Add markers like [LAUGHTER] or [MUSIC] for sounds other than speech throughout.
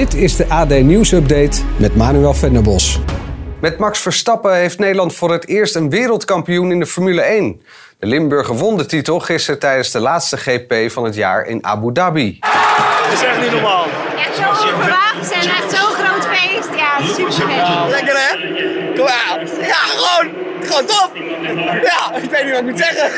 Dit is de AD Nieuws Update met Manuel Venderbos. Met Max Verstappen heeft Nederland voor het eerst een wereldkampioen in de Formule 1. De Limburger won de titel gisteren tijdens de laatste GP van het jaar in Abu Dhabi. Dat is echt niet normaal. Echt zo onverwacht en echt zo'n groot feest. Ja, super. Lekker hè? Kom aan. Ja, gewoon. Gewoon top. Ja, ik weet niet wat ik moet zeggen.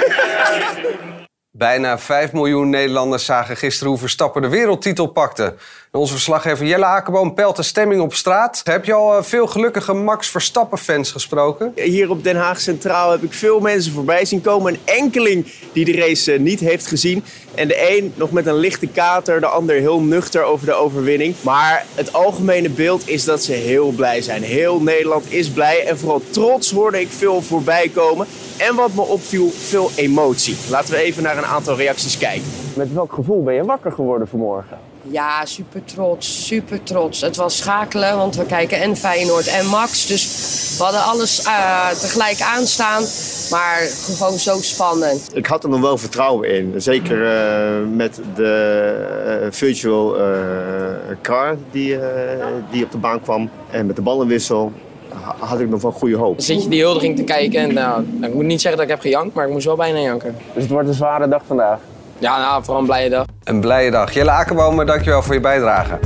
Bijna 5 miljoen Nederlanders zagen gisteren hoe Verstappen de wereldtitel pakte. Onze verslaggever Jelle Akerboom pelt de stemming op straat. Heb je al eh, veel gelukkige Max Verstappen-fans gesproken? Hier op Den Haag Centraal heb ik veel mensen voorbij zien komen. Een enkeling die de race eh, niet heeft gezien. En de een nog met een lichte kater, de ander heel nuchter over de overwinning. Maar het algemene beeld is dat ze heel blij zijn. Heel Nederland is blij en vooral trots hoorde ik veel voorbij komen. En wat me opviel, veel emotie. Laten we even naar een aantal reacties kijken. Met welk gevoel ben je wakker geworden vanmorgen? Ja, super trots, super trots. Het was schakelen, want we kijken en Feyenoord en Max. Dus we hadden alles uh, tegelijk aanstaan, maar gewoon zo spannend. Ik had er nog wel vertrouwen in. Zeker uh, met de uh, virtual car die, die op de baan kwam. En met de ballenwissel had ik nog wel goede hoop. Dan zit je die huldiging te kijken en nou, ik moet niet zeggen dat ik heb gejankt, maar ik moest wel bijna janken. Dus het wordt een zware dag vandaag? Ja, nou, vooral een blije dag. Een blije dag. Jelle Akerbomen, dankjewel voor je bijdrage.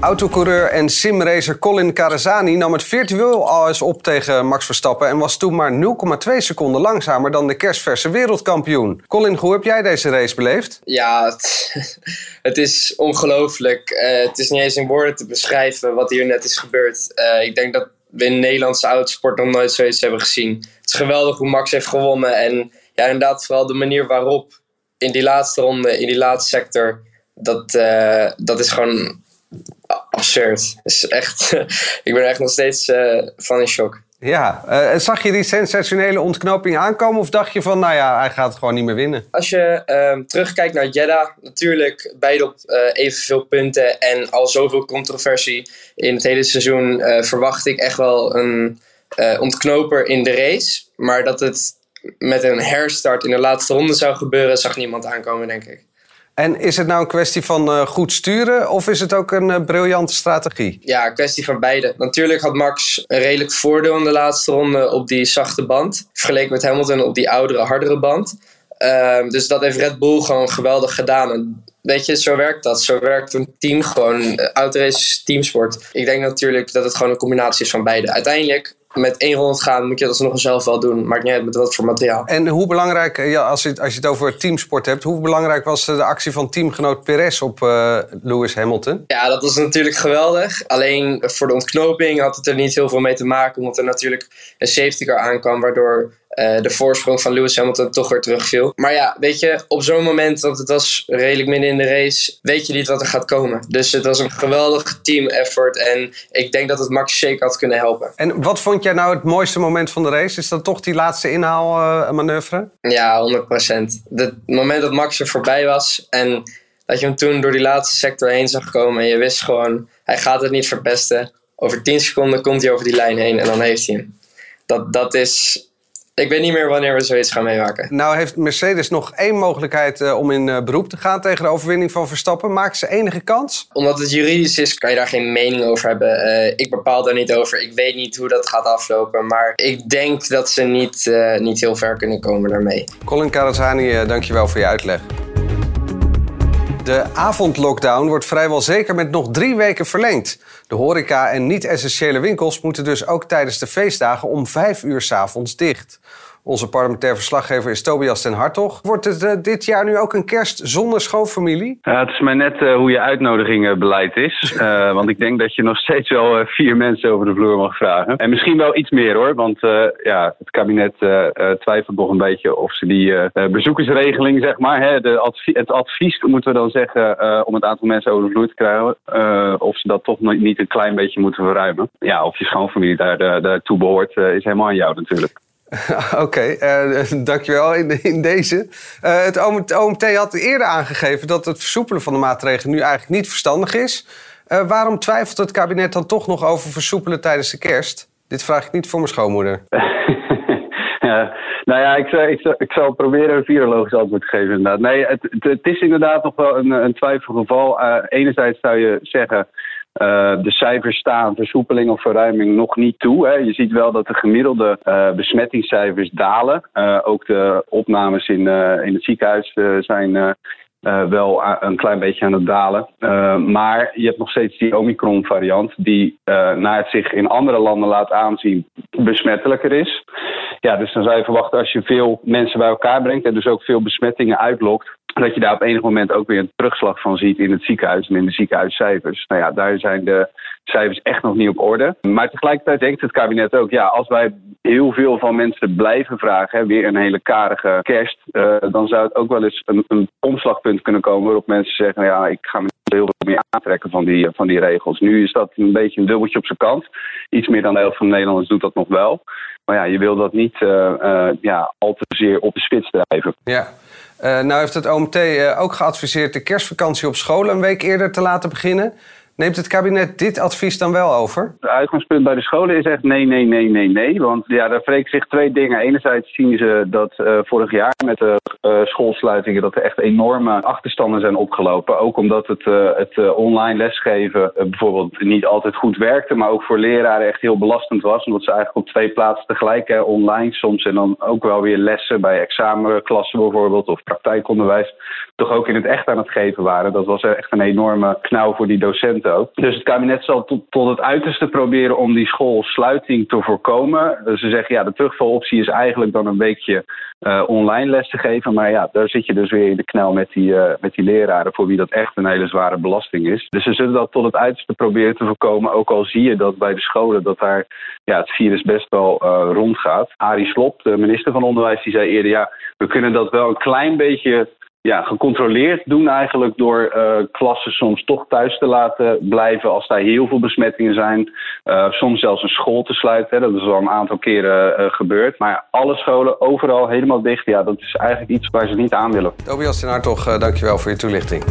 Autocoureur en simracer Colin Carazani nam het virtueel al eens op tegen Max Verstappen en was toen maar 0,2 seconden langzamer dan de kerstverse wereldkampioen. Colin, hoe heb jij deze race beleefd? Ja, het, [LAUGHS] het is ongelooflijk. Uh, het is niet eens in woorden te beschrijven wat hier net is gebeurd. Uh, ik denk dat we in de Nederlandse autosport nog nooit zoiets hebben gezien. Het is geweldig hoe Max heeft gewonnen en ja, inderdaad vooral de manier waarop in die laatste ronde, in die laatste sector, dat, uh, dat is gewoon absurd. Is echt, [LAUGHS] ik ben echt nog steeds uh, van in shock. Ja, uh, zag je die sensationele ontknoping aankomen of dacht je van, nou ja, hij gaat gewoon niet meer winnen? Als je uh, terugkijkt naar Jeddah, natuurlijk beide op uh, evenveel punten en al zoveel controversie in het hele seizoen, verwacht ik echt wel een ontknoper in de race. Maar dat het met een herstart in de laatste ronde zou gebeuren, zag niemand aankomen, denk ik. En is het nou een kwestie van uh, goed sturen of is het ook een uh, briljante strategie? Ja, een kwestie van beide. Natuurlijk had Max een redelijk voordeel in de laatste ronde op die zachte band. Vergeleken met Hamilton op die oudere, hardere band. Uh, dus dat heeft Red Bull gewoon geweldig gedaan. En weet je, zo werkt dat. Zo werkt een team gewoon. Autorace teamsport. Ik denk natuurlijk dat het gewoon een combinatie is van beide. Uiteindelijk met één rond gaan, moet je dat nog zelf wel doen. Maakt niet uit met wat voor materiaal. En hoe belangrijk, ja, als, je, als je het over teamsport hebt, hoe belangrijk was de actie van teamgenoot Perez op uh, Lewis Hamilton? Ja, dat was natuurlijk geweldig. Alleen voor de ontknoping had het er niet heel veel mee te maken, omdat er natuurlijk een safety car aankwam, waardoor uh, de voorsprong van Lewis Hamilton toch weer terugviel. Maar ja, weet je, op zo'n moment, want het was redelijk midden in de race, weet je niet wat er gaat komen. Dus het was een geweldig team effort en ik denk dat het Max Shake had kunnen helpen. En wat vond jij nou het mooiste moment van de race? Is dat toch die laatste inhaalmanoeuvre? Uh, ja, 100%. Het moment dat Max er voorbij was en dat je hem toen door die laatste sector heen zag komen en je wist gewoon, hij gaat het niet verpesten. Over 10 seconden komt hij over die lijn heen en dan heeft hij hem. Dat, dat is ik weet niet meer wanneer we zoiets gaan meemaken. Nou heeft Mercedes nog één mogelijkheid uh, om in uh, beroep te gaan tegen de overwinning van Verstappen. Maakt ze enige kans? Omdat het juridisch is, kan je daar geen mening over hebben. Uh, ik bepaal daar niet over. Ik weet niet hoe dat gaat aflopen. Maar ik denk dat ze niet, niet heel ver kunnen komen daarmee. Colin Carazani, dankjewel voor je uitleg. De avondlockdown wordt vrijwel zeker met nog drie weken verlengd. De horeca en niet-essentiële winkels moeten dus ook tijdens de feestdagen om vijf uur s avonds dicht. Onze parlementair verslaggever is Tobias ten Hartog. Wordt het uh, dit jaar nu ook een kerst zonder schoonfamilie? Uh, het is maar net uh, hoe je uitnodigingbeleid is. [LAUGHS] want ik denk dat je nog steeds wel vier mensen over de vloer mag vragen. En misschien wel iets meer hoor. Want ja, het kabinet twijfelt nog een beetje of ze die bezoekersregeling, zeg maar, hè, de advie het advies moeten we dan zeggen om het aantal mensen over de vloer te krijgen. of ze dat toch niet een klein beetje moeten verruimen. Ja, of je schoonfamilie daar, daartoe behoort, is helemaal aan jou natuurlijk. [LAUGHS] Oké, okay, uh, [LAUGHS] dankjewel in, in deze. Uh, het OMT had eerder aangegeven dat het versoepelen van de maatregelen nu eigenlijk niet verstandig is. Uh, waarom twijfelt het kabinet dan toch nog over versoepelen tijdens de kerst? Dit vraag ik niet voor mijn schoonmoeder. [LAUGHS] ja, nou ja, ik, ik, ik, zal proberen een virologisch antwoord te geven inderdaad. Nee, het, het, het is inderdaad nog wel een, een twijfelgeval. enerzijds zou je zeggen uh, de cijfers staan versoepeling of verruiming nog niet toe. Je ziet wel dat de gemiddelde uh, besmettingscijfers dalen. Uh, ook de opnames in, in het ziekenhuis zijn wel een klein beetje aan het dalen. maar je hebt nog steeds die Omicron-variant, die naar het zich in andere landen laat aanzien besmettelijker is. Ja, dus dan zou je verwachten als je veel mensen bij elkaar brengt en dus ook veel besmettingen uitlokt, dat je daar op enig moment ook weer een terugslag van ziet in het ziekenhuis en in de ziekenhuiscijfers. Nou ja, daar zijn de cijfers echt nog niet op orde. Maar tegelijkertijd denkt het kabinet ook, ja, als wij heel veel van mensen blijven vragen, weer een hele karige kerst, uh, dan zou het ook wel eens een, een omslagpunt kunnen komen waarop mensen zeggen, ja, ik ga me heel veel meer aantrekken van die, van die regels. Nu is dat een beetje een dubbeltje op zijn kant. Iets meer dan de helft van de Nederlanders doet dat nog wel. Maar ja, je wil dat niet uh, uh, ja, al te zeer op de spits drijven. Ja. Nou heeft het OMT uh, ook geadviseerd de kerstvakantie op school een week eerder te laten beginnen. Neemt het kabinet dit advies dan wel over? Het uitgangspunt bij de scholen is echt nee, nee, nee, nee, nee. Want ja, daar wreken zich twee dingen. Enerzijds zien ze dat uh, vorig jaar met de uh, schoolsluitingen... dat er echt enorme achterstanden zijn opgelopen. Ook omdat het, uh, het online lesgeven bijvoorbeeld niet altijd goed werkte... maar ook voor leraren echt heel belastend was. Omdat ze eigenlijk op twee plaatsen tegelijk, hè, online soms... en dan ook wel weer lessen bij examenklassen bijvoorbeeld... of praktijkonderwijs, toch ook in het echt aan het geven waren. Dat was echt een enorme knauw voor die docenten Dus het kabinet zal tot, tot het uiterste proberen om die schoolsluiting te voorkomen. Dus ze zeggen ja, de terugvaloptie is eigenlijk dan een weekje uh, online les te geven. Maar ja, daar zit je dus weer in de knel met die, uh, met die leraren voor wie dat echt een hele zware belasting is. Dus ze zullen dat tot het uiterste proberen te voorkomen. Ook al zie je dat bij de scholen dat daar ja, het virus best wel uh, rondgaat. Arie Slob, de minister van Onderwijs, die zei eerder ja, we kunnen dat wel een klein beetje ja, gecontroleerd doen eigenlijk door uh, klassen soms toch thuis te laten blijven als daar heel veel besmettingen zijn. Uh, soms zelfs een school te sluiten. Hè. Dat is al een aantal keren uh, gebeurd. Maar alle scholen overal helemaal dicht. Ja, dat is eigenlijk iets waar ze niet aan willen. Tobias ten Hartog, dankjewel voor je toelichting.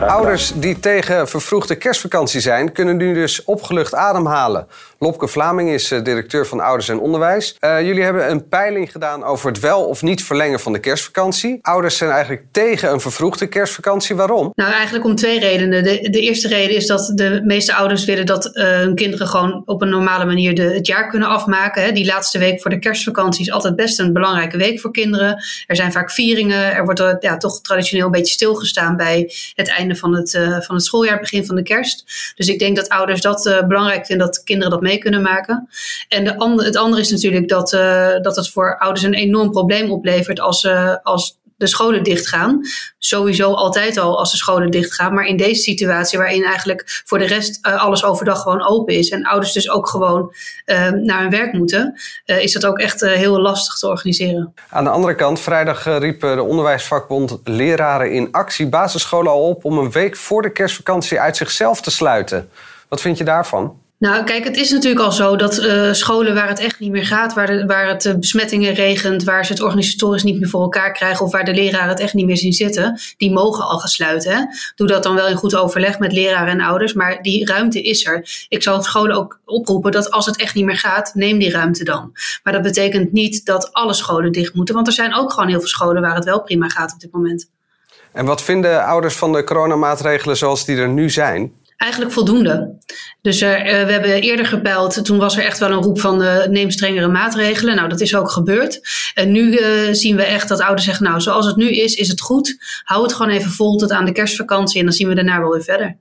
Ouders die tegen vervroegde kerstvakantie zijn, kunnen nu dus opgelucht ademhalen. Lopke Vlaming is eh, directeur van Ouders en Onderwijs. Uh, jullie hebben een peiling gedaan over het wel of niet verlengen van de kerstvakantie. Ouders zijn eigenlijk tegen een vervroegde kerstvakantie. Waarom? Nou, eigenlijk om twee redenen. De, de eerste reden is dat de meeste ouders willen dat uh, hun kinderen gewoon op een normale manier de, het jaar kunnen afmaken. Hè. Die laatste week voor de kerstvakantie is altijd best een belangrijke week voor kinderen. Er zijn vaak vieringen. Er wordt er, ja, toch traditioneel een beetje stilgestaan bij het van het, uh, van het schooljaar, begin van de kerst. Dus ik denk dat ouders dat belangrijk vinden dat kinderen dat mee kunnen maken. En de andere, het andere is natuurlijk dat, uh, dat het voor ouders een enorm probleem oplevert als, als de scholen dichtgaan. Sowieso altijd al als de scholen dichtgaan. Maar in deze situatie waarin eigenlijk voor de rest uh, alles overdag gewoon open is. En ouders dus ook gewoon uh, naar hun werk moeten. Uh, is dat ook echt heel lastig te organiseren. Aan de andere kant, vrijdag riep de onderwijsvakbond leraren in actie basisscholen al op om een week voor de kerstvakantie uit zichzelf te sluiten. Wat vind je daarvan? Nou, kijk, het is natuurlijk al zo dat uh, scholen waar het echt niet meer gaat, waar, waar het uh, besmettingen regent, waar ze het organisatorisch niet meer voor elkaar krijgen of waar de leraren het echt niet meer zien zitten, die mogen al gesluiten. Doe dat dan wel in goed overleg met leraren en ouders, maar die ruimte is er. Ik zal scholen ook oproepen dat als het echt niet meer gaat, neem die ruimte dan. Maar dat betekent niet dat alle scholen dicht moeten, want er zijn ook gewoon heel veel scholen waar het wel prima gaat op dit moment. En wat vinden ouders van de coronamaatregelen zoals die er nu zijn? Eigenlijk voldoende. Dus uh, we hebben eerder gepeild, toen was er echt wel een roep van uh, neem strengere maatregelen. Nou, dat is ook gebeurd. En nu zien we echt dat ouders zeggen, nou, zoals het nu is, is het goed. Hou het gewoon even vol tot aan de kerstvakantie en dan zien we daarna wel weer verder.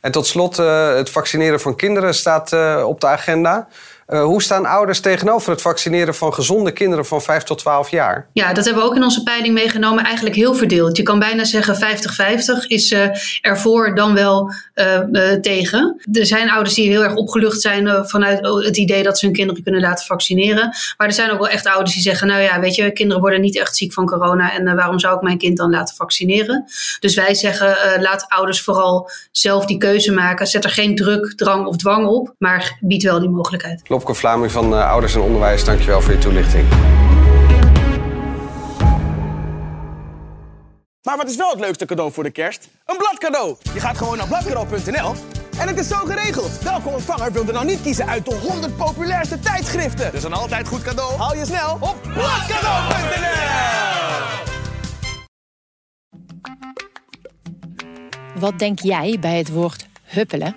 En tot slot, het vaccineren van kinderen staat op de agenda. Uh, hoe staan ouders tegenover het vaccineren van gezonde kinderen van 5 tot 12 jaar? Ja, dat hebben we ook in onze peiling meegenomen. Eigenlijk heel verdeeld. Je kan bijna zeggen 50-50 is uh, ervoor dan wel uh, tegen. Er zijn ouders die heel erg opgelucht zijn vanuit het idee dat ze hun kinderen kunnen laten vaccineren. Maar er zijn ook wel echt ouders die zeggen: Nou ja, weet je, kinderen worden niet echt ziek van corona. En waarom zou ik mijn kind dan laten vaccineren? Dus wij zeggen: laat ouders vooral zelf die keuze maken. Zet er geen druk, drang of dwang op, maar bied wel die mogelijkheid. Lopke Vlaming van uh, Ouders en Onderwijs, dankjewel voor je toelichting. Maar wat is wel het leukste cadeau voor de kerst? Een bladcadeau. Je gaat gewoon naar bladcadeau.nl en het is zo geregeld. Welke ontvanger wil er nou niet kiezen uit de 100 populairste tijdschriften? Dus een altijd goed cadeau haal je snel op bladcadeau.nl. Wat denk jij bij het woord huppelen?